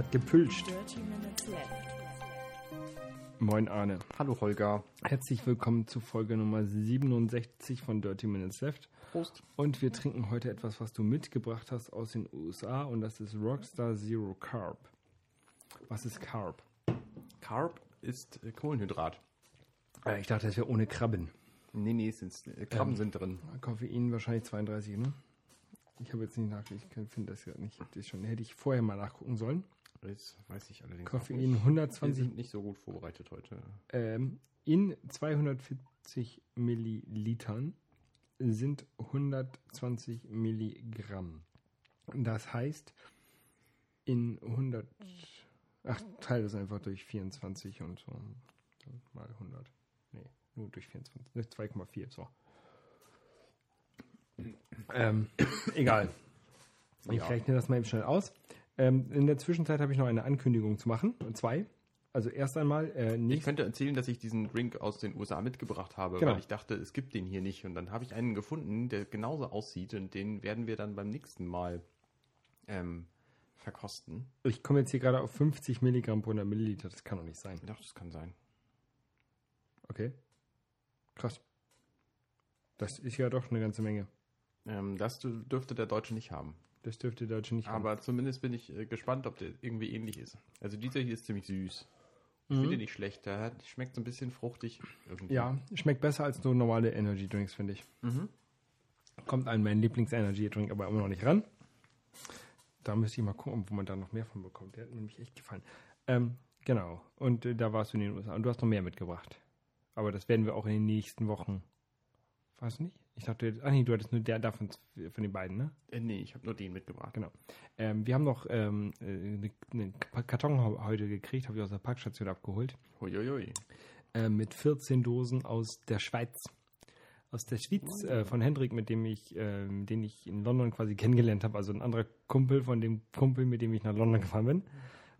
hat gepülscht. Moin Arne. Hallo Holger. Herzlich willkommen zu Folge Nummer 67 von Dirty Minutes Left. Prost. Und wir trinken heute etwas, was du mitgebracht hast aus den USA und das ist Rockstar Zero Carb. Was ist Carb? Carb ist äh, Kohlenhydrat. Äh, Ich dachte, das wäre ohne Krabben. Nee, nee, sind, äh, Krabben Ähm. sind drin. Koffein wahrscheinlich 32, ne? Ich habe jetzt nicht nachgeguckt, ich finde das ja nicht. Das schon, hätte ich vorher mal nachgucken sollen. Das weiß ich allerdings Koffein auch nicht. Wir 120 sind nicht so gut vorbereitet heute. ähm, in 240 Millilitern sind 120 Milligramm. Das heißt, in 100, ach, teile das einfach durch 24 und so mal 100. Nee, nur durch 24, ne, 2,4, so. Ähm, egal. Ich Ja. rechne das mal eben schnell aus. Ähm, in der Zwischenzeit habe ich noch eine Ankündigung zu machen. Zwei. Also erst einmal, äh, Ich könnte erzählen, dass ich diesen Drink aus den USA mitgebracht habe, Genau. weil ich dachte, es gibt den hier nicht. Und dann habe ich einen gefunden, der genauso aussieht und den werden wir dann beim nächsten Mal ähm, verkosten. Ich komme jetzt hier gerade auf 50 Milligramm pro 100 Milliliter. Das kann doch nicht sein. Ich dachte, das kann sein. Okay. Krass. Das ist ja doch eine ganze Menge. Ähm, das dür- dürfte der Deutsche nicht haben. Das dürfte der Deutsche nicht haben. Aber zumindest bin ich äh, gespannt, ob der irgendwie ähnlich ist. Also dieser hier ist ziemlich süß. Ich Mhm. finde nicht schlecht. Der schmeckt so ein bisschen fruchtig. Irgendwie. Ja, schmeckt besser als so normale Energy Drinks, finde ich. Kommt an meinen Lieblings-Energy Drink aber immer noch nicht ran. Da müsste ich mal gucken, wo man da noch mehr von bekommt. Der hat mir nämlich echt gefallen. Ähm, genau. Und äh, da warst du in den USA. Und du hast noch mehr mitgebracht. Aber das werden wir auch in den nächsten Wochen. Du nicht? Ich dachte, ach nee, du hattest nur der davon von den beiden, ne? Äh, nee, ich habe nur den mitgebracht. Genau. Ähm, wir haben noch ähm, äh, eine- einen Karton heute gekriegt, habe ich aus der Parkstation abgeholt, Huiuiui. äh, mit 14 Dosen aus der Schweiz. Aus der Schweiz äh, von Hendrik, mit dem ich, ähm, den ich in London quasi kennengelernt habe. Also ein anderer Kumpel von dem Kumpel, mit dem ich nach London gefahren bin,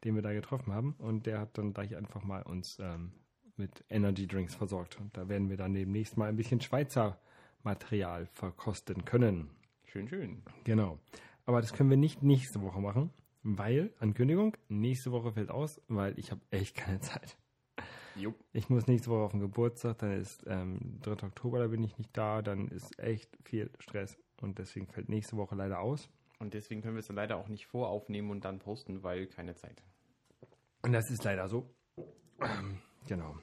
den wir da getroffen haben. Und der hat dann gleich einfach mal uns ähm, mit Energy Drinks versorgt. Und da werden wir dann demnächst mal ein bisschen Schweizer Material verkosten können. Schön, schön. Genau. Aber das können wir nicht nächste Woche machen, weil, Ankündigung, nächste Woche fällt aus, weil ich habe echt keine Zeit. Jo. Ich muss nächste Woche auf den Geburtstag, dann ist ähm, 3. Oktober, da bin ich nicht da, dann ist echt viel Stress und deswegen fällt nächste Woche leider aus. Und deswegen können wir es dann leider auch nicht voraufnehmen und dann posten, weil keine Zeit. Und das ist leider so. Ähm, genau.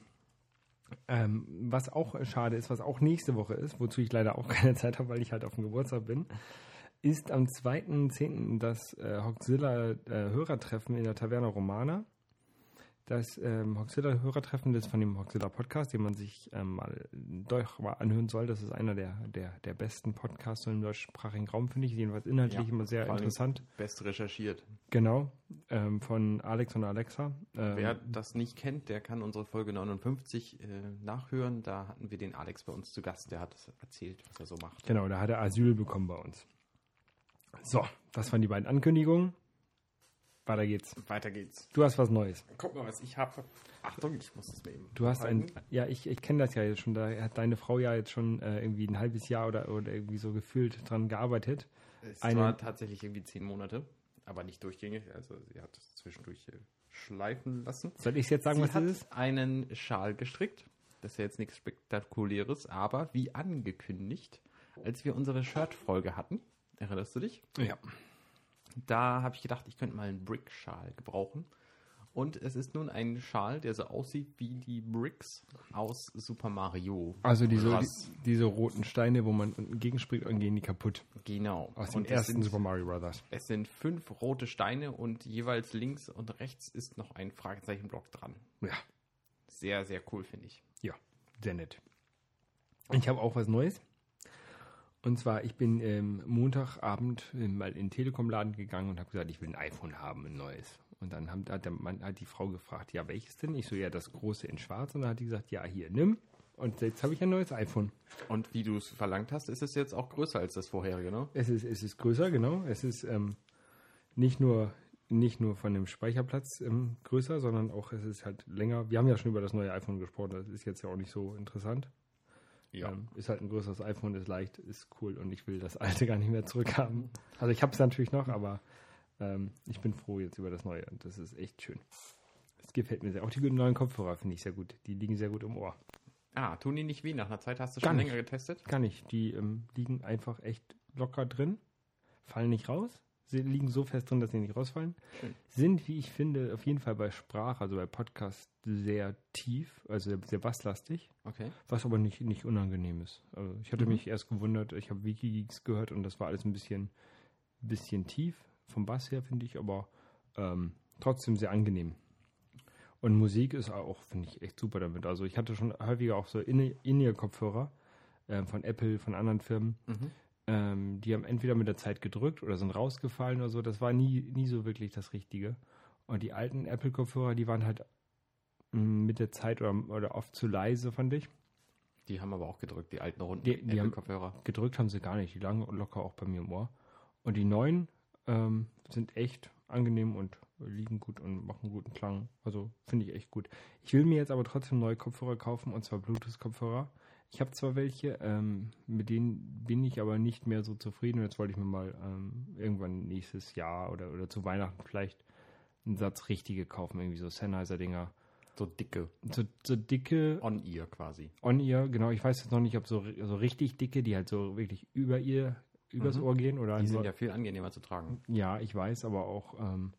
Ähm, was auch schade ist, was auch nächste Woche ist, wozu ich leider auch keine Zeit habe, weil ich halt auf dem Geburtstag bin, ist am 2.10. das äh, Hoxilla äh, Hörertreffen in der Taverna Romana. Das ähm, Hoxilla Hörertreffen ist von dem Hoxilla Podcast, den man sich ähm, mal doch mal anhören soll. Das ist einer der, der, der besten Podcasts im deutschsprachigen Raum, finde ich. Jedenfalls inhaltlich Ja, immer sehr interessant. Best recherchiert. Genau. Ähm, von Alex und Alexa. Ähm, Wer das nicht kennt, der kann unsere Folge 59 äh, nachhören. Da hatten wir den Alex bei uns zu Gast. Der hat erzählt, was er so macht. Genau, da hat er Asyl bekommen bei uns. So, das waren die beiden Ankündigungen. Weiter geht's. Weiter geht's. Du hast was Neues. Guck mal, was ich habe. Achtung, ich muss es eben. Du hast ein, ja, ich, ich kenne das ja jetzt schon, da hat deine Frau ja jetzt schon äh, irgendwie ein halbes Jahr oder, oder irgendwie so gefühlt dran gearbeitet. Es einen- war tatsächlich irgendwie zehn Monate, aber nicht durchgängig. Also sie hat es zwischendurch äh, schleifen lassen. Soll ich jetzt sagen, sie was hat das ist? einen Schal gestrickt. Das ist ja jetzt nichts Spektakuläres, aber wie angekündigt, als wir unsere Shirt-Folge hatten, erinnerst du dich? Ja. Da habe ich gedacht, ich könnte mal einen Brick-Schal gebrauchen. Und es ist nun ein Schal, der so aussieht wie die Bricks aus Super Mario. Also diese, die, diese roten Steine, wo man unten gegenspringt und gehen die kaputt. Genau. Aus dem Und ersten sind, Super Mario Brothers. Es sind fünf rote Steine und jeweils links und rechts ist noch ein Fragezeichenblock dran. Ja. Sehr, sehr cool, finde ich. Ja, sehr nett. Ich habe auch was Neues. Und zwar, ich bin ähm, Montagabend äh, mal in den Telekom-Laden gegangen und habe gesagt, ich will ein iPhone haben, ein neues. Und dann haben, hat, der Mann, hat die Frau gefragt, ja, welches denn? Ich so, ja, das große in schwarz. Und dann hat die gesagt, ja, hier, nimm. Und jetzt habe ich ein neues iPhone. Und wie du es verlangt hast, ist es jetzt auch größer als das vorherige, ne? Es ist, es ist größer, genau. Es ist ähm, nicht nur nicht nur von dem Speicherplatz ähm, größer, sondern auch es ist halt länger. Wir haben ja schon über das neue iPhone gesprochen, das ist jetzt ja auch nicht so interessant. Ja. Ähm, ist halt ein größeres iPhone, ist leicht, ist cool und ich will das alte gar nicht mehr zurückhaben. Also ich habe es natürlich noch, aber ähm, ich bin froh jetzt über das Neue und das ist echt schön. Es gefällt mir sehr. Auch die neuen Kopfhörer finde ich sehr gut. Die liegen sehr gut im Ohr. Ah, tun die nicht weh nach einer Zeit? Hast du schon länger getestet? Gar nicht. Die ähm, liegen einfach echt locker drin, fallen nicht raus. Sie liegen so fest drin, dass sie nicht rausfallen. Schön. Sind, wie ich finde, auf jeden Fall bei Sprache, also bei Podcast, sehr tief, also sehr, basslastig, Okay. was aber nicht, nicht unangenehm ist. Also ich hatte Mhm. mich erst gewundert, ich habe Wikigeeks gehört und das war alles ein bisschen, bisschen tief, vom Bass her, finde ich, aber ähm, trotzdem sehr angenehm. Und Musik ist auch, finde ich, echt super damit. Also ich hatte schon häufiger auch so In- In-Ear-Kopfhörer ähm, von Apple, von anderen Firmen. Mhm. Ähm, die haben entweder mit der Zeit gedrückt oder sind rausgefallen oder so. Das war nie, nie so wirklich das Richtige. Und die alten Apple-Kopfhörer, die waren halt mh, mit der Zeit oder, oder oft zu leise, fand ich. Die haben aber auch gedrückt, die alten Runden Die- die haben- Kopfhörer. Gedrückt haben sie gar nicht. Die lagen locker auch bei mir im Ohr. Und die neuen ähm, sind echt angenehm und liegen gut und machen guten Klang. Also finde ich echt gut. Ich will mir jetzt aber trotzdem neue Kopfhörer kaufen und zwar Bluetooth-Kopfhörer. Ich habe zwar welche, ähm, mit denen bin ich aber nicht mehr so zufrieden. Und jetzt wollte ich mir mal ähm, irgendwann nächstes Jahr oder, oder zu Weihnachten vielleicht einen Satz richtige kaufen. Irgendwie so Sennheiser-Dinger. So dicke. So, so dicke On-Ear quasi. On-Ear, genau. Ich weiß jetzt noch nicht, ob so, so richtig dicke, die halt so wirklich über ihr, übers Mhm. Ohr gehen oder Die sind ja viel angenehmer zu tragen. ja, ich weiß, aber auch ähm,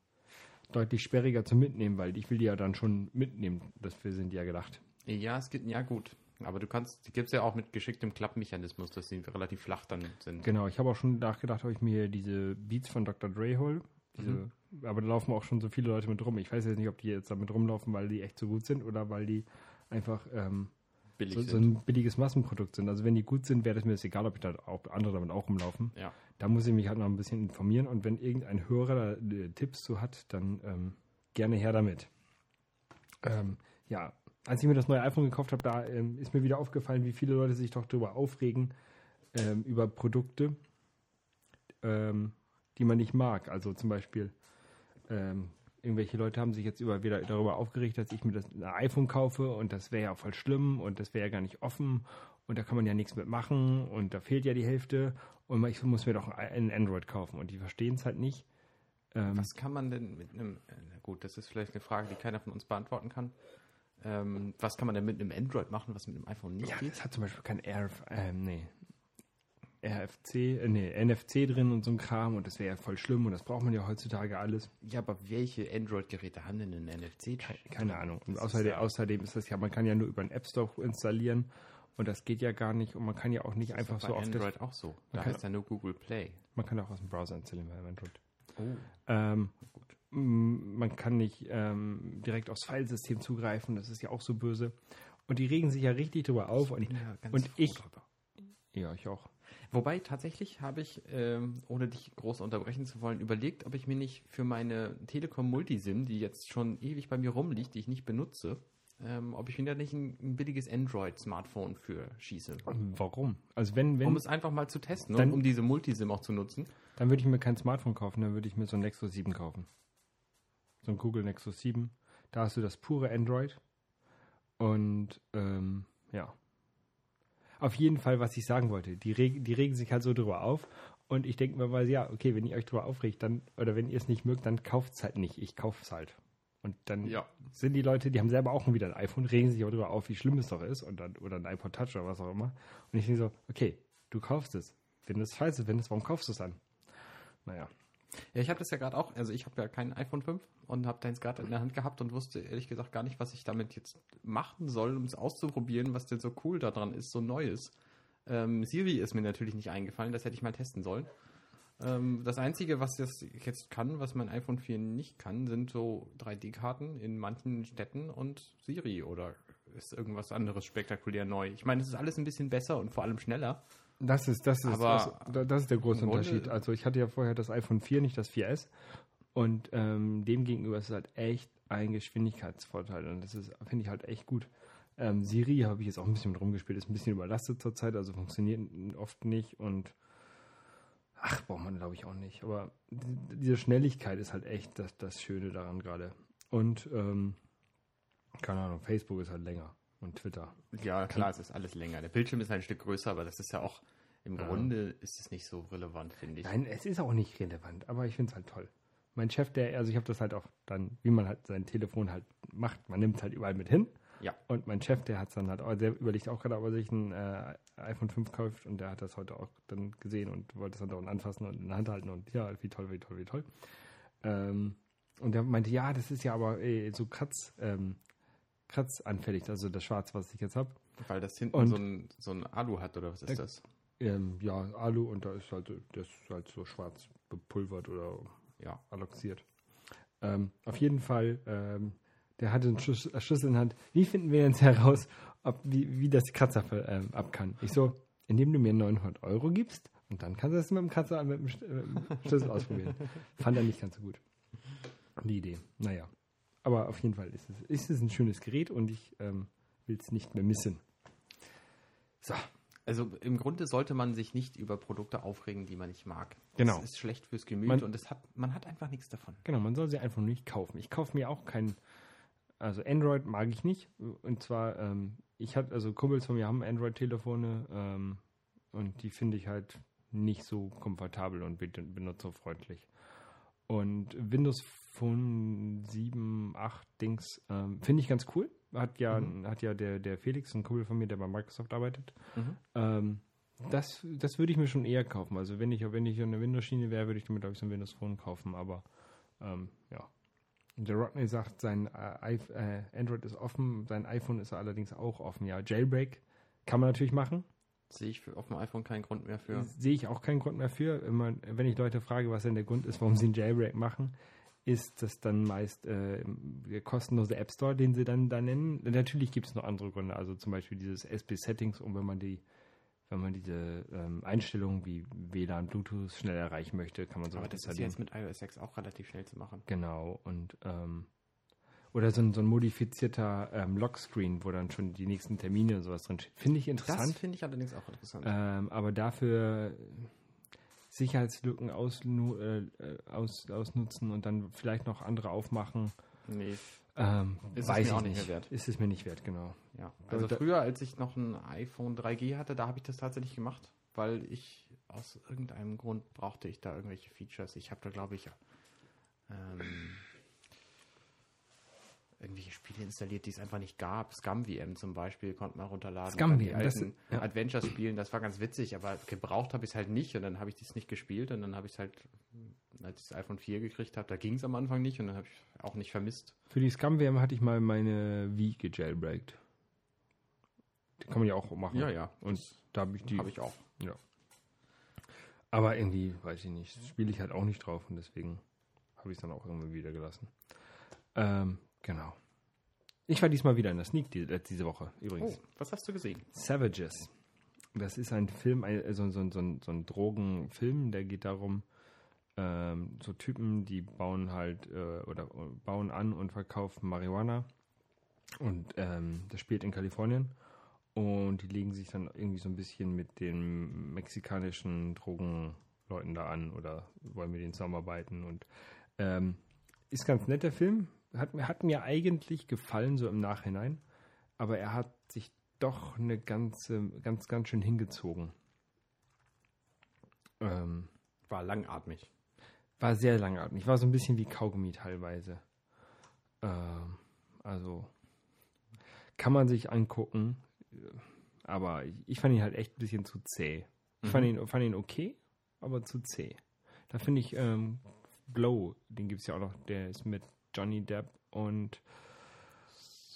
deutlich sperriger zu mitnehmen, weil ich will die ja dann schon mitnehmen. Dafür sind die ja gedacht. Ja, es geht, ja gut. Aber du kannst, die gibt es ja auch mit geschicktem Klappmechanismus, dass sie relativ flach dann sind. Genau, ich habe auch schon nachgedacht, ob ich mir diese Beats von Dr. Dre hole. Diese, Mhm. Aber da laufen auch schon so viele Leute mit rum. Ich weiß jetzt nicht, ob die jetzt damit rumlaufen, weil die echt so gut sind oder weil die einfach ähm, Billig so, so ein billiges Massenprodukt sind. Also wenn die gut sind, wäre das mir jetzt egal, ob ich da auch andere damit auch rumlaufen. Ja. Da muss ich mich halt noch ein bisschen informieren und wenn irgendein Hörer da äh, Tipps zu hat, dann ähm, gerne her damit. Ähm, ja, als ich mir das neue iPhone gekauft habe, da ähm, ist mir wieder aufgefallen, wie viele Leute sich doch darüber aufregen, ähm, über Produkte, ähm, die man nicht mag. Also zum Beispiel, ähm, irgendwelche Leute haben sich jetzt über, wieder darüber aufgeregt, dass ich mir das ein iPhone kaufe und das wäre ja voll schlimm und das wäre ja gar nicht offen und da kann man ja nichts mit machen und da fehlt ja die Hälfte und ich muss mir doch ein Android kaufen und die verstehen es halt nicht. Ähm, Was kann man denn mit einem, gut, das ist vielleicht eine Frage, die keiner von uns beantworten kann. Ähm, was kann man denn mit einem Android machen, was mit einem iPhone nicht ja, geht? es hat zum Beispiel kein RF, ähm, nee, RFC, äh, nee, NFC drin und so ein Kram und das wäre ja voll schlimm und das braucht man ja heutzutage alles. Ja, aber welche Android-Geräte haben denn einen NFC? Keine, keine Ahnung. Und Das ist außerdem, außerdem ist das ja, man kann ja nur über den App Store installieren und das geht ja gar nicht und man kann ja auch nicht Das einfach ist so bei auf das, Android auch so. Da heißt ja nur Google Play. man kann auch aus dem Browser installieren bei Android. Oh, Ähm, m, man kann nicht ähm, direkt aufs Filesystem zugreifen, das ist ja auch so böse. Und die regen sich ja richtig drüber auf und, ja und ich, drüber. ja, ich auch. Wobei tatsächlich habe ich, ähm, ohne dich groß unterbrechen zu wollen, überlegt, ob ich mir nicht für meine Telekom Multisim, die jetzt schon ewig bei mir rumliegt, die ich nicht benutze, ähm, ob ich mir da nicht ein, ein billiges Android-Smartphone für schieße. Warum? Also wenn, wenn, Um es einfach mal zu testen, Dann- um, um diese Multisim auch zu nutzen. dann würde ich mir kein Smartphone kaufen, dann würde ich mir so ein Nexus 7 kaufen. So ein Google Nexus 7. Da hast du das pure Android. Und ähm, ja. Auf jeden Fall, was ich sagen wollte, die, reg die regen sich halt so drüber auf. Und ich denke mir mal, ja, okay, wenn ihr euch drüber aufregt, dann, oder wenn ihr es nicht mögt, dann kauft es halt nicht. Ich kaufe es halt. Und dann Ja. sind die Leute, die haben selber auch wieder ein iPhone, regen sich auch darüber auf, wie schlimm es doch ist, und dann, oder ein iPod Touch oder was auch immer. Und ich denke so, okay, du kaufst es. Wenn du es scheiße findest, warum kaufst du es dann? Naja. Ja, ich habe das ja gerade auch, also ich habe ja kein iPhone 5 und habe deins gerade in der Hand gehabt und wusste ehrlich gesagt gar nicht, was ich damit jetzt machen soll, um es auszuprobieren, was denn so cool daran ist, so Neues. Ähm, Siri ist mir natürlich nicht eingefallen, das hätte ich mal testen sollen. Ähm, das Einzige, was das jetzt kann, was mein iPhone 4 nicht kann, sind so 3D-Karten in manchen Städten und Siri oder ist irgendwas anderes spektakulär neu. Ich meine, es ist alles ein bisschen besser und vor allem schneller. Das ist, das ist, Aber das, ist der große Unterschied. Also ich hatte ja vorher das iPhone 4, nicht das 4S. Und ähm, dem gegenüber ist es halt echt ein Geschwindigkeitsvorteil. Und das ist, finde ich halt echt gut. Ähm, Siri habe ich jetzt auch ein bisschen mit rumgespielt, ist ein bisschen überlastet zurzeit, also funktioniert oft nicht und ach, braucht man glaube ich auch nicht. Aber die- diese Schnelligkeit ist halt echt das, das Schöne daran gerade. Und ähm, keine Ahnung, Facebook ist halt länger und Twitter. Ja, klar, es ist alles länger. Der Bildschirm ist ein Stück größer, aber das ist ja auch, im Ja. Grunde ist es nicht so relevant, finde ich. Nein, es ist auch nicht relevant, aber ich finde es halt toll. mein Chef, der, also ich habe das halt auch dann, wie man halt sein Telefon halt macht, man nimmt es halt überall mit hin. Ja. Und mein Chef, der hat es dann halt, auch- der überlegt auch gerade, ob er sich ein äh, iPhone 5 kauft und der hat das heute auch dann gesehen und wollte es dann dauernd anfassen und in der Hand halten und ja, wie toll, wie toll, wie toll. Ähm, und der meinte, ja, das ist ja aber äh, so kratz, ähm, kratzanfällig, also das Schwarz, was ich jetzt habe. Weil das hinten Und- so ein, so ein Alu hat, oder was ist Da- das? Ähm, ja, Alu und da ist halt, das ist halt so schwarz bepulvert oder Ja. alloxiert. Ähm, auf jeden Fall, ähm, der hatte einen Schlüs- äh, Schlüssel in der Hand. Wie finden wir jetzt heraus, ob, wie, wie das Kratzer ähm, ab kann? Ich so, indem du mir 900 Euro gibst und dann kannst du das mit dem Kratzer mit dem äh, mit dem Schlüssel ausprobieren. Fand er nicht ganz so gut. Die Idee. Naja. Aber auf jeden Fall ist es, ist es ein schönes Gerät und ich ähm, will es nicht mehr missen. So, Also im Grunde sollte man sich nicht über Produkte aufregen, die man nicht mag. Genau. Das ist schlecht fürs Gemüt Man- und es hat, man hat einfach nichts davon. Genau, man soll sie einfach nicht kaufen. Ich kaufe mir auch kein, also Android mag ich nicht. Und zwar, ähm, ich hatte, also Kumpels von mir haben Android-Telefone ähm, und die finde ich halt nicht so komfortabel und be- benutzerfreundlich. Und Windows Phone 7, 8 Dings ähm, finde ich ganz cool. Hat ja, hat ja der, der Felix, ein Kumpel von mir, der bei Microsoft arbeitet. Mhm. Ähm, das, das würde ich mir schon eher kaufen. Also wenn ich, wenn ich eine Windows-Schiene wäre, würde ich mir, glaube ich, so ein Windows Phone kaufen. Aber ähm, ja. Der Rodney sagt, sein äh, äh, Android ist offen, sein iPhone ist allerdings auch offen. Ja, Jailbreak kann man natürlich machen. Sehe ich für, auf dem iPhone keinen Grund mehr für. Sehe ich auch keinen Grund mehr für. Immer, wenn ich Leute frage, was denn der Grund ist, warum sie einen Jailbreak machen, ist das dann meist äh, der kostenlose App Store, den sie dann da nennen. Natürlich gibt es noch andere Gründe, also zum Beispiel dieses SB Settings, um wenn man die, wenn man diese ähm, Einstellungen wie WLAN, Bluetooth schnell erreichen möchte, kann man so Aber das ist jetzt mit iOS 6 auch relativ schnell zu machen. Genau, und ähm, oder so ein, so ein modifizierter ähm, Lockscreen, wo dann schon die nächsten Termine und sowas drin steht. Finde ich Das interessant. finde ich allerdings auch interessant. Ähm, aber dafür Sicherheitslücken ausnu äh, äh, aus, ausnutzen und dann vielleicht noch andere aufmachen, nee, ähm, Ist es weiß mir ich auch nicht mehr wert. Ist es mir nicht wert, genau. ja. Also da- früher, als ich noch ein iPhone 3G hatte, da habe ich das tatsächlich gemacht, weil ich aus irgendeinem Grund brauchte ich da irgendwelche Features. Ich habe da, glaube ich, ähm, irgendwelche Spiele installiert, die es einfach nicht gab. ScumVM zum Beispiel konnte man runterladen. ScumVM, das- alten ja. Adventure spielen, das war ganz witzig, aber gebraucht habe ich es halt nicht und dann habe ich das nicht gespielt und dann habe ich es halt, als ich das iPhone 4 gekriegt habe, da ging es am Anfang nicht und dann habe ich auch nicht vermisst. Für die Scum-WM hatte ich mal meine Wii gejailbreakt. Die kann man ja auch machen. ja. Und da habe ich die. Habe ich auch. Ja. Aber irgendwie, weiß ich nicht, spiele ich halt auch nicht drauf und deswegen habe ich es dann auch irgendwie wieder gelassen. Ähm, genau. Ich war diesmal wieder in der Sneak die, äh, diese Woche übrigens. Oh, was hast du gesehen? Savages. Das ist ein Film, ein- also so, so, so ein Drogenfilm, der geht darum, ähm, so Typen, die bauen halt äh, oder äh, bauen an und verkaufen Marihuana. Und ähm, das spielt in Kalifornien. Und die legen sich dann irgendwie so ein bisschen mit den mexikanischen Drogenleuten da an oder wollen mit denen zusammenarbeiten. Und ähm, ist ganz nett, der Film. Hat, mir- hat mir eigentlich gefallen, so im Nachhinein. Aber er hat sich doch eine ganze, ganz, ganz schön hingezogen. Ähm, War langatmig. war sehr langatmig. War so ein bisschen wie Kaugummi teilweise. Ähm, also kann man sich angucken, aber ich, fand ihn halt echt ein bisschen zu zäh. Ich fand, ihn, fand ihn okay, aber zu zäh. Da finde ich ähm, Blow, den gibt es ja auch noch, der ist mit Johnny Depp und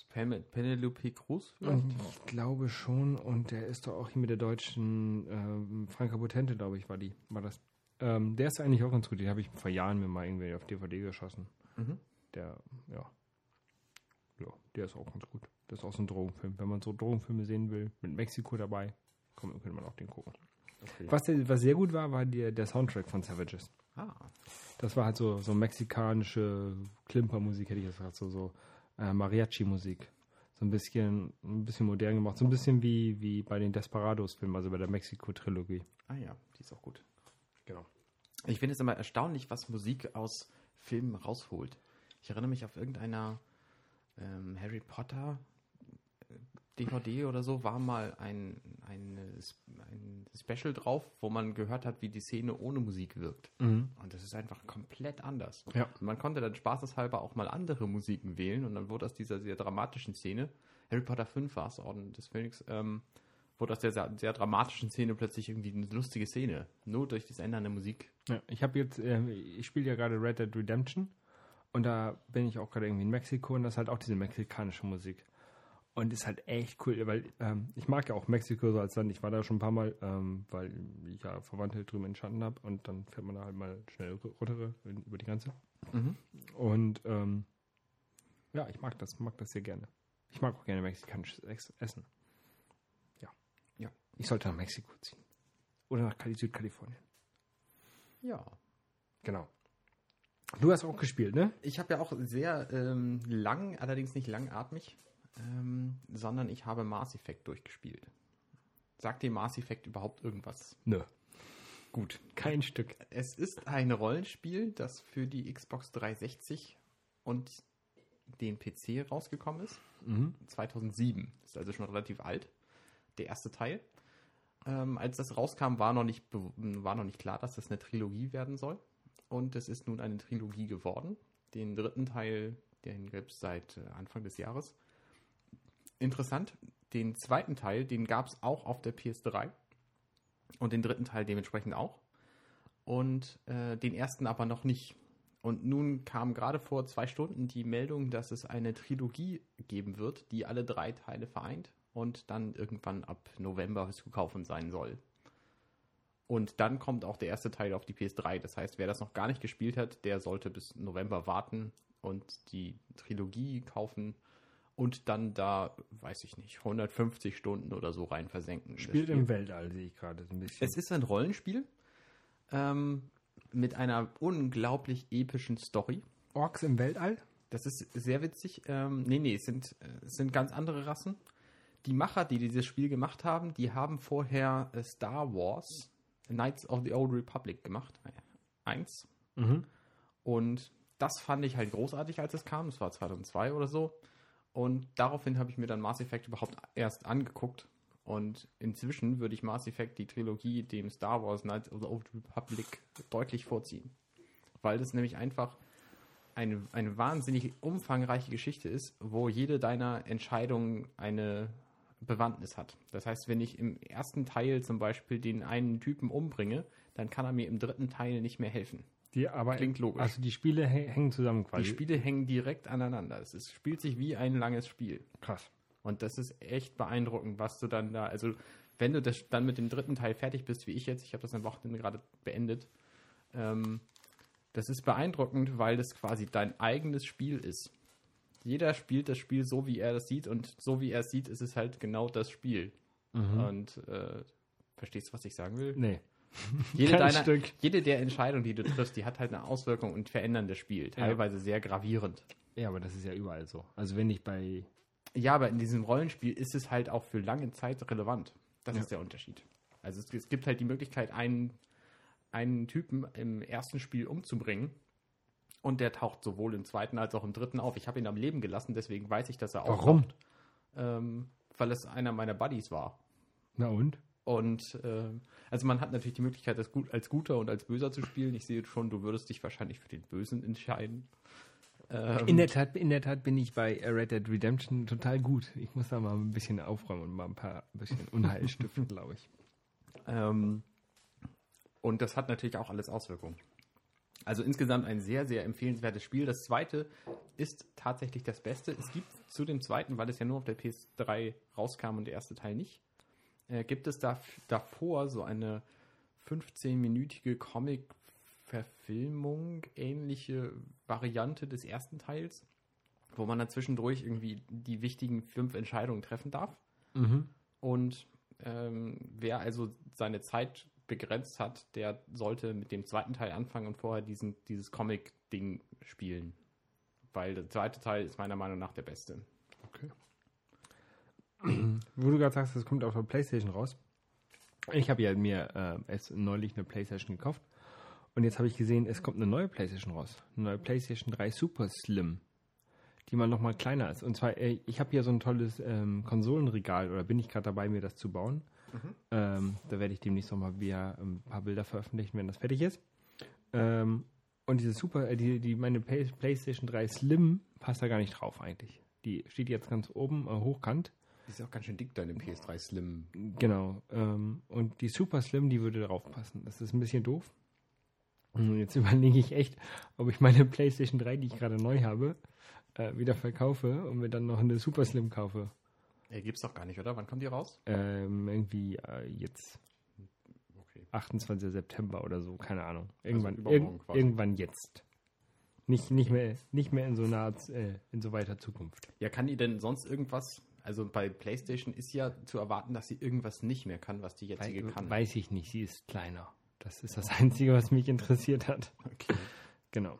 Pen Penelope Cruz vielleicht? ich glaube schon, und der ist doch auch hier mit der deutschen ähm, Franka Potente, glaube ich, war die, war das. Ähm, der ist eigentlich auch ganz gut. Den habe ich vor Jahren mir mal irgendwie auf DVD geschossen. Mhm. Der, ja. Ja, der ist auch ganz gut. Das ist auch so ein Drogenfilm. Wenn man so Drogenfilme sehen will, mit Mexiko dabei, komm, könnte man auch den gucken. Okay. Was, der, was sehr gut war, war der, der Soundtrack von Savages. Ah, Das war halt so, so mexikanische Klimpermusik, hätte ich jetzt gesagt, so, so äh, Mariachi-Musik. So ein bisschen, ein bisschen modern gemacht. So ein bisschen wie, wie bei den Desperados-Filmen, also bei der Mexiko-Trilogie. ah ja, die ist auch gut. Genau. Ich finde es immer erstaunlich, was Musik aus Filmen rausholt. Ich erinnere mich auf irgendeiner ähm, Harry Potter DVD oder so war mal ein, ein, ein Special drauf, wo man gehört hat, wie die Szene ohne Musik wirkt. Und das ist einfach komplett anders. Ja. Man konnte dann spaßeshalber auch mal andere Musiken wählen und dann wurde aus dieser sehr dramatischen Szene, Harry Potter 5 war es, Orden des Phönix, ähm, wurde aus der sehr, sehr dramatischen Szene plötzlich irgendwie eine lustige Szene. Nur durch das Ändern der Musik. Ja, ich habe jetzt, äh, ich spiele ja gerade Red Dead Redemption und da bin ich auch gerade irgendwie in Mexiko und das ist halt auch diese mexikanische Musik. Und ist halt echt cool, weil ähm, ich mag ja auch Mexiko so als Land. Ich war da schon ein paar Mal, ähm, weil ich ja Verwandte drüben entstanden habe und dann fährt man da halt mal schnell runter über die Grenze. Und ähm, ja, ich mag das, mag das sehr gerne. Ich mag auch gerne mexikanisches Ex- Essen. Ja. Ja. Ich sollte nach Mexiko ziehen. Oder nach Kali Südkalifornien. Ja. Genau. Du hast auch gespielt, ne? Ich habe ja auch sehr ähm, lang, allerdings nicht langatmig, ähm, sondern ich habe Mass Effect durchgespielt. Sagt dir Mass Effect überhaupt irgendwas? Nö. Gut. Kein Stück. Es ist ein Rollenspiel, das für die Xbox 360 und den PC rausgekommen ist. 2007. Ist also schon relativ alt. Der erste Teil. Ähm, als das rauskam, war noch, nicht, war noch nicht klar, dass das eine Trilogie werden soll. Und es ist nun eine Trilogie geworden. Den dritten Teil, den gibt es seit äh, Anfang des Jahres. Interessant, den zweiten Teil, den gab es auch auf der PS3. Und den dritten Teil dementsprechend auch. Und äh, den ersten aber noch nicht. Und nun kam gerade vor zwei Stunden die Meldung, dass es eine Trilogie geben wird, die alle drei Teile vereint und dann irgendwann ab November zu kaufen sein soll. Und dann kommt auch der erste Teil auf die PS3. Das heißt, wer das noch gar nicht gespielt hat, der sollte bis November warten und die Trilogie kaufen und dann da, weiß ich nicht, 150 Stunden oder so rein versenken. Spielt Spiel. im Weltall, sehe ich gerade so ein bisschen. Es ist ein Rollenspiel ähm, mit einer unglaublich epischen Story. Orks im Weltall? Das ist sehr witzig. Ähm, nee, nee, es sind, äh, es sind ganz andere Rassen. Die Macher, die dieses Spiel gemacht haben, die haben vorher äh, Star Wars Knights of the Old Republic gemacht. Äh, Eins. Und das fand ich halt großartig, als es kam. Das war 2002 oder so. Und daraufhin habe ich mir dann Mass Effect überhaupt erst angeguckt. Und inzwischen würde ich Mass Effect, die Trilogie, dem Star Wars Knights of the Old Republic deutlich vorziehen. Weil das nämlich einfach eine, eine wahnsinnig umfangreiche Geschichte ist, wo jede deiner Entscheidungen eine Bewandtnis hat. Das heißt, wenn ich im ersten Teil zum Beispiel den einen Typen umbringe, dann kann er mir im dritten Teil nicht mehr helfen. Die, aber, Klingt logisch. Also die Spiele hä- hängen zusammen Die quasi. Spiele hängen direkt aneinander. Es ist, spielt sich wie ein langes Spiel. Krass. Und das ist echt beeindruckend, was du dann da, also wenn du das dann mit dem dritten Teil fertig bist, wie ich jetzt, ich habe das am Wochenende gerade beendet, ähm, das ist beeindruckend, weil das quasi dein eigenes Spiel ist. Jeder spielt das Spiel so, wie er das sieht und so, wie er es sieht, ist es halt genau das Spiel. Und äh, verstehst du, was ich sagen will? Nee. Jede, deiner, jede der Entscheidungen, die du triffst, die hat halt eine Auswirkung und verändern das Spiel. Teilweise sehr gravierend. Ja, aber das ist ja überall so. Also wenn ich bei. Ja, aber in diesem Rollenspiel ist es halt auch für lange Zeit relevant. Das Ja. ist der Unterschied. Also es, es gibt halt die Möglichkeit, einen, einen Typen im ersten Spiel umzubringen. Und der taucht sowohl im zweiten als auch im dritten auf. Ich habe ihn am Leben gelassen, deswegen weiß ich, dass er Warum? auftaucht. Ähm, weil es einer meiner Buddies war. Na und? Und ähm, also man hat natürlich die Möglichkeit, das gut, als Guter und als Böser zu spielen. Ich sehe schon, du würdest dich wahrscheinlich für den Bösen entscheiden. Ähm, In der, Tat, in der Tat bin ich bei Red Dead Redemption total gut. Ich muss da mal ein bisschen aufräumen und mal ein paar ein bisschen Unheil stiften, glaube ich. Ähm, und das hat natürlich auch alles Auswirkungen. Also insgesamt ein sehr, sehr empfehlenswertes Spiel. Das zweite ist tatsächlich das Beste. Es gibt zu dem zweiten, weil es ja nur auf der PS3 rauskam und der erste Teil nicht, äh, gibt es da, davor so eine 15-minütige Comic-Verfilmung, ähnliche Variante des ersten Teils, wo man dann zwischendurch irgendwie die wichtigen fünf Entscheidungen treffen darf. Und ähm, wer also seine Zeit begrenzt hat, der sollte mit dem zweiten Teil anfangen und vorher diesen, dieses Comic-Ding spielen. Weil der zweite Teil ist meiner Meinung nach der beste. Okay. Wo du gerade sagst, das kommt auf der Playstation raus. Ich habe ja mir äh, neulich eine Playstation gekauft. Und jetzt habe ich gesehen, es kommt eine neue Playstation raus. Eine neue Playstation 3 Super Slim. die mal nochmal kleiner ist. Und zwar, äh, ich habe hier so ein tolles ähm, Konsolenregal oder bin ich gerade dabei, mir das zu bauen. Ähm, da werde ich demnächst nochmal wieder ein paar Bilder veröffentlichen, wenn das fertig ist. Ähm, und diese super, äh, die, die, meine Play PlayStation 3 Slim passt da gar nicht drauf eigentlich. Die steht jetzt ganz oben, äh, hochkant. Die ist auch ganz schön dick, deine PS3 Slim. Genau. Ähm, und die Super Slim, die würde darauf passen. Das ist ein bisschen doof. Und jetzt überlege ich echt, ob ich meine PlayStation 3, die ich gerade neu habe, äh, wieder verkaufe und mir dann noch eine Super Slim kaufe. Äh, gibt's doch gar nicht, oder? Wann kommt die raus? Ähm, irgendwie äh, jetzt Okay. 28. September oder so, keine Ahnung. Irgendwann, übermorgen irg quasi. irgendwann jetzt. Nicht, nicht, mehr, nicht mehr in so naher, äh, in so weiter Zukunft. Ja, kann die denn sonst irgendwas? Also bei PlayStation ist ja zu erwarten, dass sie irgendwas nicht mehr kann, was die jetzige Wei- kann. Weiß ich nicht, sie ist kleiner. Das ist das Einzige, was mich interessiert hat. Okay. Genau.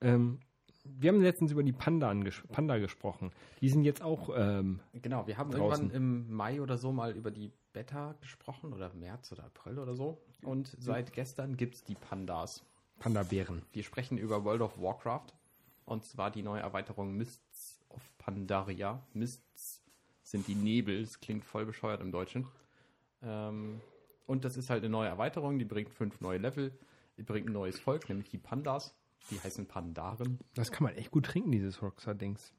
Ähm, wir haben letztens über die Panda, anges Panda gesprochen. Die sind jetzt auch, ähm, Genau, wir haben Draußen. irgendwann im Mai oder so mal über die Beta gesprochen oder März oder April oder so. Und seit gestern gibt's die Pandas. Panda-Bären. Wir sprechen über World of Warcraft und zwar die neue Erweiterung Mists of Pandaria. Mists sind die Nebel, das klingt voll bescheuert im Deutschen. Ähm, und das ist halt eine neue Erweiterung, die bringt fünf neue Level, die bringt ein neues Volk, nämlich die Pandas. Die heißen Pandaren. Das kann man echt gut trinken, dieses Rockstar-Dings.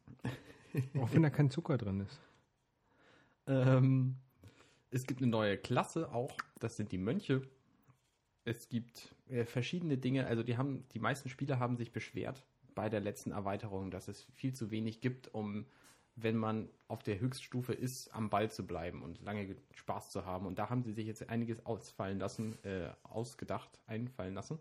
auch wenn da kein Zucker drin ist. Ähm, es gibt eine neue Klasse auch, das sind die Mönche. Es gibt äh, verschiedene Dinge, also die haben, die meisten Spieler haben sich beschwert bei der letzten Erweiterung, dass es viel zu wenig gibt, um, wenn man auf der Höchststufe ist, am Ball zu bleiben und lange ge- Spaß zu haben. Und da haben sie sich jetzt einiges ausfallen lassen, äh, ausgedacht, einfallen lassen,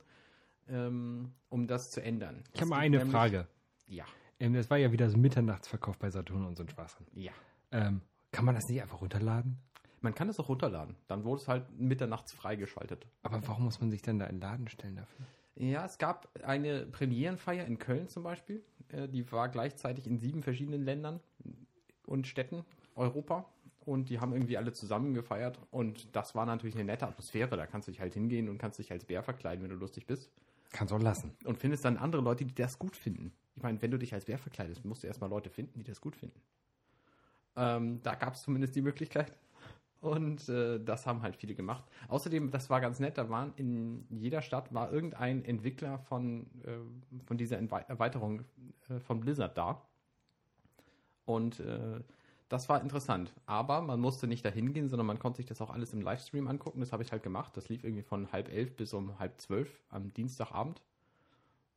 ähm, um das zu ändern. Ich habe mal eine nämlich- Frage. Ja, Ähm, das war ja wieder so Mitternachtsverkauf bei Saturn und so ein Schwachsinn. ja. Ähm, kann man das nicht einfach runterladen? Man kann es auch runterladen. Dann wurde es halt mitternachts freigeschaltet. Aber warum muss man sich dann da in den Laden stellen dafür? Ja, es gab eine Premierenfeier in Köln zum Beispiel. Äh, Die war gleichzeitig in sieben verschiedenen Ländern und Städten Europa. Und die haben irgendwie alle zusammen gefeiert. Und das war natürlich eine nette Atmosphäre. Da kannst du dich halt hingehen und kannst dich als Bär verkleiden, wenn du lustig bist. Kannst auch lassen. Und findest dann andere Leute, die das gut finden. Ich meine, wenn du dich als Bär verkleidest, musst du erstmal Leute finden, die das gut finden. Ähm, da gab es zumindest die Möglichkeit. Und äh, das haben halt viele gemacht. Außerdem, das war ganz nett, da waren in jeder Stadt war irgendein Entwickler von, äh, von dieser Erweiterung äh, von Blizzard da. Und äh, das war interessant. Aber man musste nicht dahin gehen, sondern man konnte sich das auch alles im Livestream angucken. Das habe ich halt gemacht. Das lief irgendwie von halb elf bis um halb zwölf am Dienstagabend.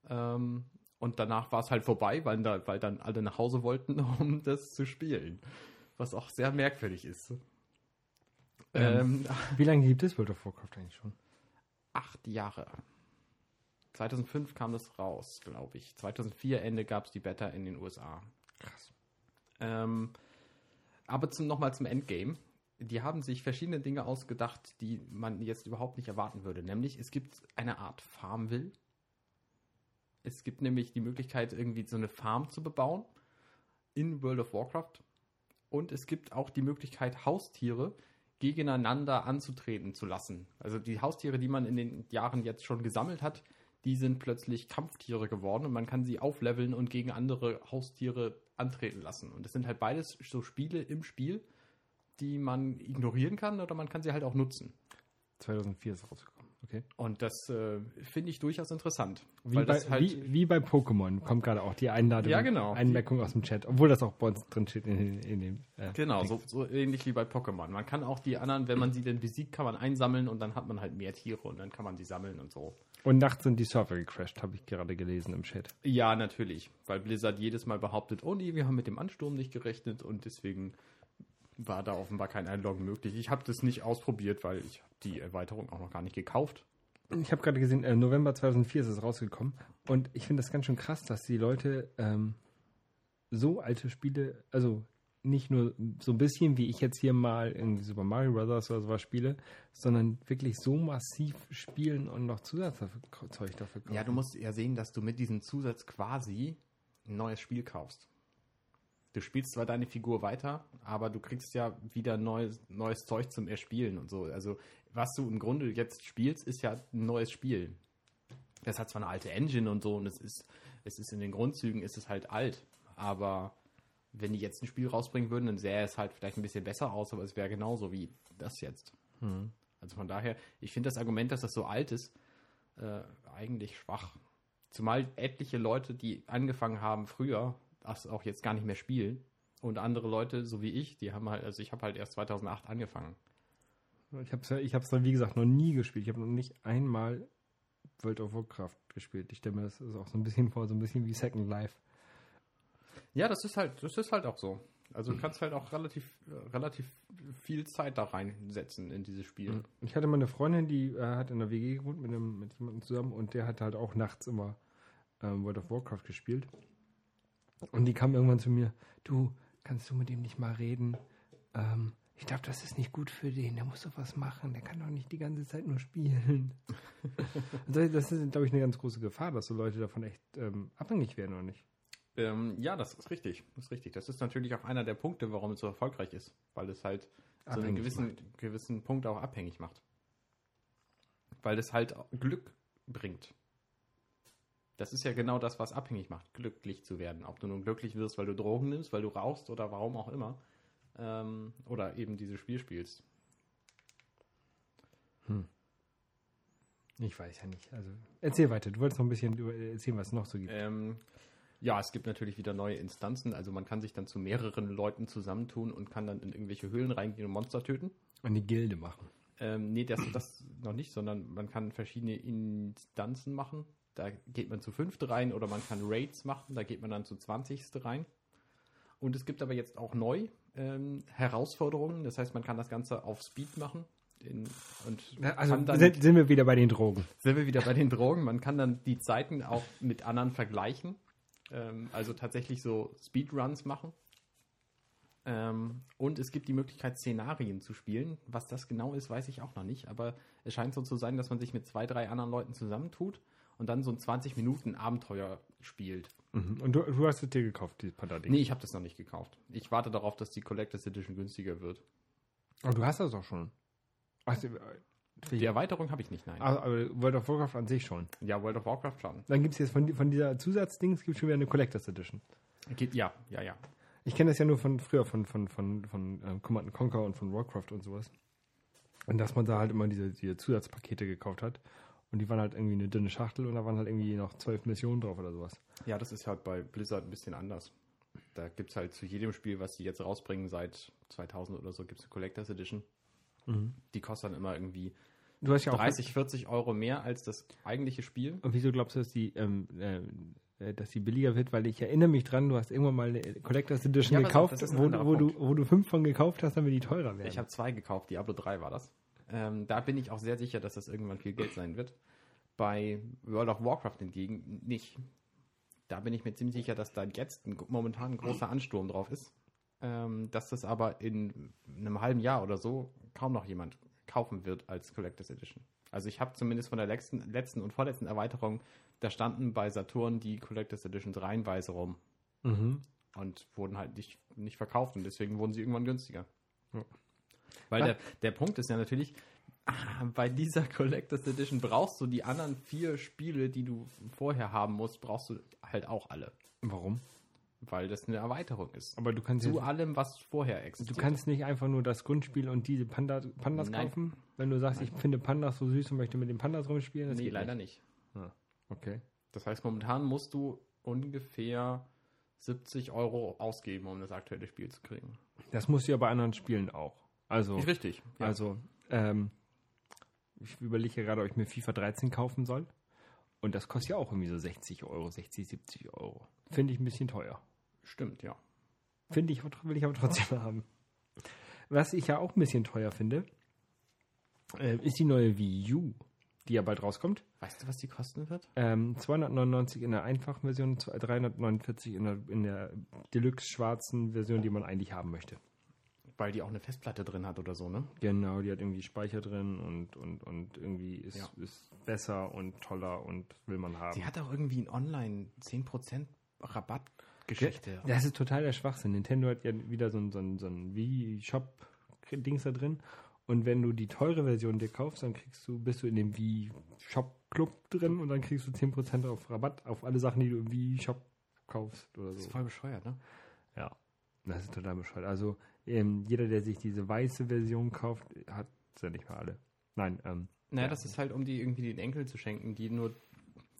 Ähm, und danach war es halt vorbei, weil, da, weil dann alle nach Hause wollten, um das zu spielen. Was auch sehr merkwürdig ist. Ähm. Ähm, Wie lange gibt es World of Warcraft eigentlich schon? acht Jahre. 2005 kam das raus, glaube ich. 2004 Ende gab es die Beta in den USA. Krass. Ähm, aber zum, nochmal zum Endgame. Die haben sich verschiedene Dinge ausgedacht, die man jetzt überhaupt nicht erwarten würde. Nämlich, es gibt eine Art Farmville. Es gibt nämlich die Möglichkeit, irgendwie so eine Farm zu bebauen in World of Warcraft. Und es gibt auch die Möglichkeit, Haustiere gegeneinander anzutreten zu lassen. Also die Haustiere, die man in den Jahren jetzt schon gesammelt hat, die sind plötzlich Kampftiere geworden und man kann sie aufleveln und gegen andere Haustiere antreten lassen. Und das sind halt beides so Spiele im Spiel, die man ignorieren kann oder man kann sie halt auch nutzen. 2004 ist rausgekommen. Okay. Und das äh, finde ich durchaus interessant. Wie bei, halt, wie, wie bei Pokémon kommt gerade auch die Einladung, Ja, genau. Einmerkung aus dem Chat, obwohl das auch bei uns drin steht in, in dem. Äh, Genau, so, so ähnlich wie bei Pokémon. Man kann auch die anderen, wenn man sie denn besiegt, kann man einsammeln und dann hat man halt mehr Tiere und dann kann man sie sammeln und so. Und nachts sind die Server gecrashed, habe ich gerade gelesen im Chat. Ja, natürlich, weil Blizzard jedes Mal behauptet, oh nee, wir haben mit dem Ansturm nicht gerechnet und deswegen war da offenbar kein Einloggen möglich. Ich habe das nicht ausprobiert, weil ich die Erweiterung auch noch gar nicht gekauft. Ich habe gerade gesehen, äh, November 2004 ist es rausgekommen. Und ich finde das ganz schön krass, dass die Leute ähm, so alte Spiele, also nicht nur so ein bisschen, wie ich jetzt hier mal in Super Mario Bros. oder sowas spiele, sondern wirklich so massiv spielen und noch Zusatzzeug dafür kaufen. Ja, du musst ja sehen, dass du mit diesem Zusatz quasi ein neues Spiel kaufst. Du spielst zwar deine Figur weiter, aber du kriegst ja wieder neues, neues Zeug zum Erspielen und so. Also, was du im Grunde jetzt spielst, ist ja ein neues Spiel. Das hat zwar eine alte Engine und so, und es ist, es ist in den Grundzügen ist es halt alt. Aber wenn die jetzt ein Spiel rausbringen würden, dann sähe es halt vielleicht ein bisschen besser aus, aber es wäre genauso wie das jetzt. Hm. Also von daher, ich finde das Argument, dass das so alt ist, äh, eigentlich schwach. Zumal etliche Leute, die angefangen haben früher, das auch jetzt gar nicht mehr spielen. Und andere Leute, so wie ich, die haben halt, also ich habe halt erst 2008 angefangen. Ich habe es ja, ich hab's dann, wie gesagt, noch nie gespielt. Ich habe noch nicht einmal World of Warcraft gespielt. Ich stelle mir das auch so ein bisschen vor, so ein bisschen wie Second Life. Ja, das ist halt, das ist halt auch so. Also du kannst halt auch relativ, relativ viel Zeit da reinsetzen in dieses Spiel. Ich hatte mal eine Freundin, die äh, hat in der WG gewohnt mit, einem, mit jemandem zusammen und der hat halt auch nachts immer ähm, World of Warcraft gespielt. Und die kam irgendwann zu mir, du, kannst du mit ihm nicht mal reden? Ähm, ich glaube, das ist nicht gut für den, der muss doch was machen, der kann doch nicht die ganze Zeit nur spielen. Also das ist, glaube ich, eine ganz große Gefahr, dass so Leute davon echt ähm, abhängig werden, oder nicht? Ähm, ja, das ist richtig. Das ist richtig. Das ist natürlich auch einer der Punkte, warum es so erfolgreich ist, weil es halt so einen gewissen, gewissen Punkt auch abhängig macht. Weil es halt Glück bringt. Das ist ja genau das, was abhängig macht, glücklich zu werden. Ob du nun glücklich wirst, weil du Drogen nimmst, weil du rauchst oder warum auch immer. Ähm, oder eben dieses Spiel spielst. Ich weiß ja nicht. Also erzähl weiter. Du wolltest noch ein bisschen erzählen, was es noch so gibt. Ähm, ja, es gibt natürlich wieder neue Instanzen. Also man kann sich dann zu mehreren Leuten zusammentun und kann dann in irgendwelche Höhlen reingehen und Monster töten. Eine Gilde machen. Ähm, nee, das, das noch nicht, sondern man kann verschiedene Instanzen machen. Da geht man zu fünfte rein oder man kann Raids machen, da geht man dann zu 20. rein. Und es gibt aber jetzt auch neu ähm, Herausforderungen, das heißt, man kann das Ganze auf Speed machen. In, und Also dann, sind, sind wir wieder bei den Drogen. sind wir wieder bei den Drogen. Man kann dann die Zeiten auch mit anderen vergleichen. Ähm, also tatsächlich so Speedruns machen. Ähm, und es gibt die Möglichkeit, Szenarien zu spielen. Was das genau ist, weiß ich auch noch nicht. Aber es scheint so zu sein, dass man sich mit zwei, drei anderen Leuten zusammentut und dann so ein 20 Minuten Abenteuer spielt. Mhm. Und du, du hast es dir gekauft, dieses Panda-Ding. Nee, ich habe das noch nicht gekauft. Ich warte darauf, dass die Collectors Edition günstiger wird. Aber du hast das doch schon. Ach, die- Die Erweiterung habe ich nicht, nein. Ah, aber World of Warcraft an sich schon. Ja, World of Warcraft schon. Dann gibt es jetzt von, von dieser Zusatzdings gibt schon wieder eine Collectors Edition. Ja, ja, ja. Ich kenne das ja nur von früher von, von, von, von ähm, Command Conquer und von Warcraft und sowas. Und dass man da halt immer diese, diese Zusatzpakete gekauft hat. Und die waren halt irgendwie eine dünne Schachtel und da waren halt irgendwie noch zwölf Missionen drauf oder sowas. Ja, das ist halt bei Blizzard ein bisschen anders. Da gibt es halt zu jedem Spiel, was die jetzt rausbringen, seit 2000 oder so, gibt es eine Collectors Edition. Die kostet dann immer irgendwie Du hast ja auch 30, 40 Euro mehr als das eigentliche Spiel. Und wieso glaubst du, dass die, ähm, äh, dass die billiger wird? Weil ich erinnere mich dran, du hast irgendwann mal eine Collectors Edition Ja, gekauft, wo, wo, du, wo du fünf von gekauft hast, damit die teurer werden. Ich habe zwei gekauft, Diablo 3 war das. Ähm, da bin ich auch sehr sicher, dass das irgendwann viel Geld sein wird. Bei World of Warcraft hingegen nicht. Da bin ich mir ziemlich sicher, dass da jetzt ein, momentan ein großer Ansturm drauf ist. Ähm, dass das aber in einem halben Jahr oder so kaum noch jemand kaufen wird als Collectors Edition. Also ich habe zumindest von der letzten, letzten und vorletzten Erweiterung, da standen bei Saturn die Collectors Editions reihenweise rum Mhm. und wurden halt nicht, nicht verkauft und deswegen wurden sie irgendwann günstiger. Ja. Weil der, der Punkt ist ja natürlich, ah, bei dieser Collectors Edition brauchst du die anderen vier Spiele, die du vorher haben musst, brauchst du halt auch alle. Warum? Weil das eine Erweiterung ist. Aber du kannst, Zu allem, was vorher du existiert. kannst nicht einfach nur das Grundspiel und diese Panda, Pandas Nein. kaufen, wenn du sagst, ich finde Pandas so süß und möchte mit den Pandas rumspielen. Das nee, leider nicht. Okay. Das heißt, momentan musst du ungefähr 70 Euro ausgeben, um das aktuelle Spiel zu kriegen. Das musst du ja bei anderen Spielen auch. Also, richtig. Ja. also ähm, ich überlege ja gerade, ob ich mir FIFA 13 kaufen soll. Und das kostet ja auch irgendwie so 60 Euro, 60, 70 Euro. Finde ich ein bisschen teuer. Stimmt, ja. Finde ich, will ich aber trotzdem haben. Was ich ja auch ein bisschen teuer finde, äh, ist die neue Wii U, die ja bald rauskommt. Weißt du, was die kosten wird? Ähm, 299 in der einfachen Version, 349 in der, in der Deluxe-schwarzen Version, die man eigentlich haben möchte. Weil die auch eine Festplatte drin hat oder so, ne? Genau, die hat irgendwie Speicher drin und, und, und irgendwie ist, Ja. ist besser und toller und will man haben. Die hat auch irgendwie ein Online 10% Rabattgeschichte. Das ist total der Schwachsinn. Nintendo hat ja wieder so ein, so ein, so ein Wii-Shop-Dings da drin. Und wenn du die teure Version dir kaufst, dann kriegst du, bist du in dem Wii-Shop-Club drin und dann kriegst du 10% auf Rabatt auf alle Sachen, die du im Wii-Shop kaufst oder so. Das ist voll bescheuert, ne? Ja, das ist total bescheuert. Also ähm, jeder, der sich diese weiße Version kauft, hat ja nicht mal alle. Nein, ähm, Naja, Ja. das ist halt, um die irgendwie den Enkel zu schenken, die nur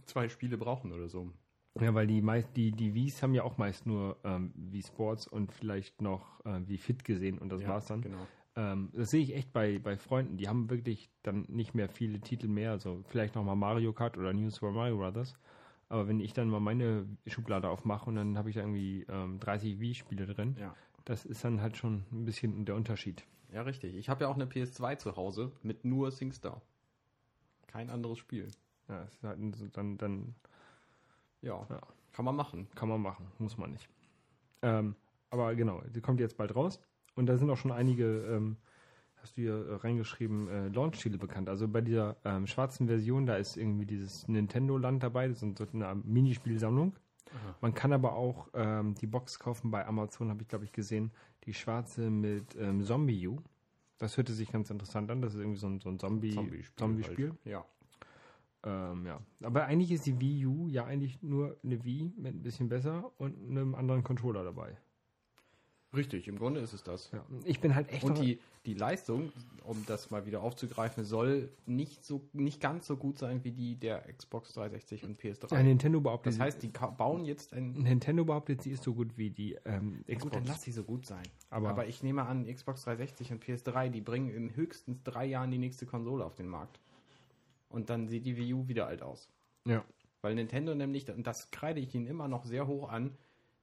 zwei Spiele brauchen oder so. ja, weil die meist, die, die Wies haben ja auch meist nur ähm, wie Sports und vielleicht noch äh, wie Fit gesehen und das Ja, war's dann. Genau. Ähm, das sehe ich echt bei, bei Freunden. Die haben wirklich dann nicht mehr viele Titel mehr. Also vielleicht nochmal Mario Kart oder New Super Mario Brothers. Aber wenn ich dann mal meine Schublade aufmache und dann habe ich da irgendwie ähm, 30 Wii-Spiele drin, Ja. Das ist dann halt schon ein bisschen der Unterschied. Ja, richtig. Ich habe ja auch eine PS2 zu Hause mit nur SingStar. Kein anderes Spiel. Ja, ist halt dann, dann Ja, Ja. kann man machen. kann man machen, muss man nicht. Ähm, aber genau, die kommt jetzt bald raus. Und da sind auch schon einige, ähm, hast du hier äh, reingeschrieben, äh, Launch-Titel bekannt. Also bei dieser ähm, schwarzen Version, da ist irgendwie dieses Nintendo-Land dabei, das ist so eine Minispielsammlung. Aha. Man kann aber auch ähm, die Box kaufen bei Amazon, habe ich glaube ich gesehen, die schwarze mit ähm, Zombie U. Das hörte sich ganz interessant an. Das ist irgendwie so ein, so ein Zombie- Zombie-Spiel. Zombie-Spiel. Halt. Ja. Ähm, ja. Aber eigentlich ist die Wii U ja eigentlich nur eine Wii mit ein bisschen besser und einem anderen Controller dabei. Richtig, im Grunde ist es das. Ja. Ich bin halt echt Und die, die Leistung, um das mal wieder aufzugreifen, soll nicht so nicht ganz so gut sein wie die der Xbox 360 und PS3. ja, Nintendo behauptet, das heißt, die bauen jetzt ein. Nintendo behauptet, sie ist so gut wie die ähm, Xbox. gut, dann lass sie so gut sein. Aber- Aber, ich nehme an, Xbox 360 und PS3, die bringen in höchstens drei Jahren die nächste Konsole auf den Markt. Und dann sieht die Wii U wieder alt aus. ja. Weil Nintendo nämlich, und das kreide ich ihnen immer noch sehr hoch an,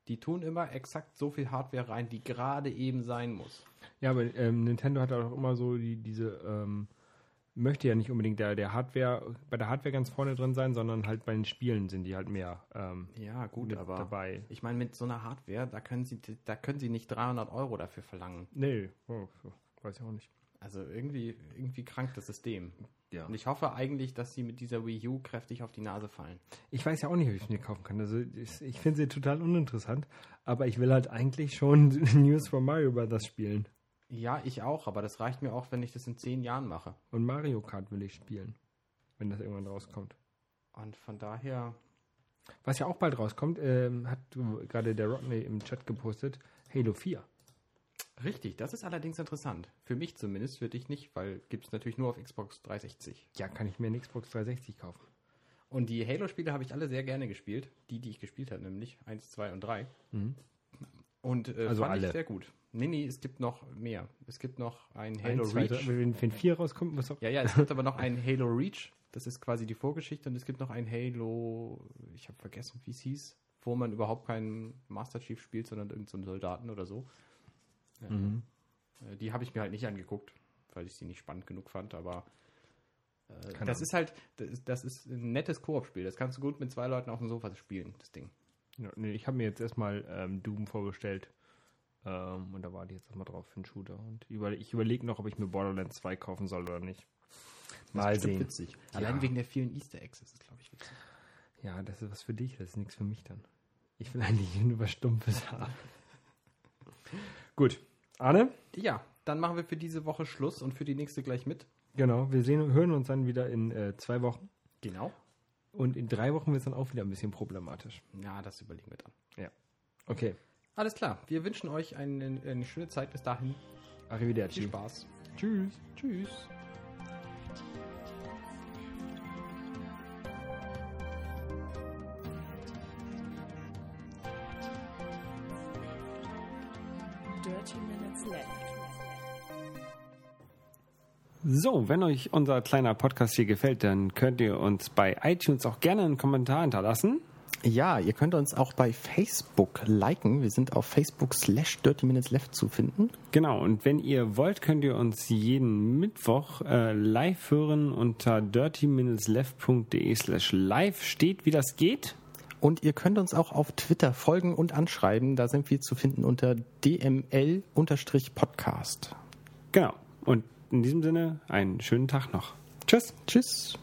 die tun immer exakt so viel Hardware rein, wie gerade eben sein muss. ja, aber ähm, Nintendo hat auch immer so die, diese, ähm, möchte ja nicht unbedingt der, der Hardware, bei der Hardware ganz vorne drin sein, sondern halt bei den Spielen sind die halt mehr ähm, Ja, gut, aber dabei. ich meine, mit so einer Hardware, da können sie, da können sie nicht 300 Euro dafür verlangen. Nee, oh, weiß ich auch nicht. Also irgendwie, irgendwie krank das System. Ja. Und ich hoffe eigentlich, dass sie mit dieser Wii U kräftig auf die Nase fallen. Ich weiß ja auch nicht, ob ich es mir kaufen kann. Also ich, ich finde sie total uninteressant, aber ich will halt eigentlich schon News for Mario Brothers spielen. Ja, ich auch, aber das reicht mir auch, wenn ich das in zehn Jahren mache. Und Mario Kart will ich spielen, wenn das irgendwann rauskommt. Und von daher, Was ja auch bald rauskommt, ähm, hat gerade der Rodney im Chat gepostet, Halo 4. richtig, das ist allerdings interessant. Für mich zumindest, für dich nicht, weil gibt es natürlich nur auf Xbox 360. Ja, kann ich mir eine Xbox 360 kaufen. Und die Halo-Spiele habe ich alle sehr gerne gespielt. Die, die ich gespielt habe, nämlich 1, 2 und 3. Und äh, Also fand alle. ich sehr gut. Nee, nee, es gibt noch mehr. Es gibt noch ein Halo zwei, Reach. drei, wenn, wenn 4 rauskommt, muss auch. Ja, ja, es gibt aber noch ein Halo Reach. Das ist quasi die Vorgeschichte. Und es gibt noch ein Halo, ich habe vergessen, wie es hieß, wo man überhaupt keinen Master Chief spielt, sondern irgendeinen Soldaten oder so. Mhm. Äh, Die habe ich mir halt nicht angeguckt, weil ich sie nicht spannend genug fand, aber äh, das Ahnung. ist halt, das ist, das ist ein nettes Koop-Spiel. Das kannst du gut mit zwei Leuten auf dem Sofa spielen, das Ding. Ja, nee, ich habe mir jetzt erstmal ähm, Doom vorgestellt. Ähm, und da war die jetzt erstmal drauf für einen Shooter. Und über, ich überlege noch, ob ich mir Borderlands 2 kaufen soll oder nicht. Mal bestimmt sehen. witzig. Allein wegen der vielen Easter Eggs ist es, glaube ich, witzig. Ja, das ist was für dich, das ist nichts für mich dann. Ich will eigentlich nur was Stumpfes haben. Gut. Arne? Ja, dann machen wir für diese Woche Schluss und für die nächste gleich mit. Genau, wir sehen, hören uns dann wieder in äh, zwei Wochen. Genau. Und in drei Wochen wird es dann auch wieder ein bisschen problematisch. Ja, das überlegen wir dann. Ja. Okay. Alles klar. Wir wünschen euch eine, eine schöne Zeit bis dahin. Viel Arrivederci. Spaß. Tschüss. Tschüss. So, wenn euch unser kleiner Podcast hier gefällt, dann könnt ihr uns bei iTunes auch gerne einen Kommentar hinterlassen. Ja, ihr könnt uns auch bei Facebook liken. Wir sind auf Facebook slash Dirty Minutes Left zu finden. Genau, und wenn ihr wollt, könnt ihr uns jeden Mittwoch äh, live hören unter dirty-left.de slash live steht, wie das geht. Und ihr könnt uns auch auf Twitter folgen und anschreiben. Da sind wir zu finden unter dml-podcast. Genau. Und in diesem Sinne, einen schönen Tag noch. Tschüss. Tschüss.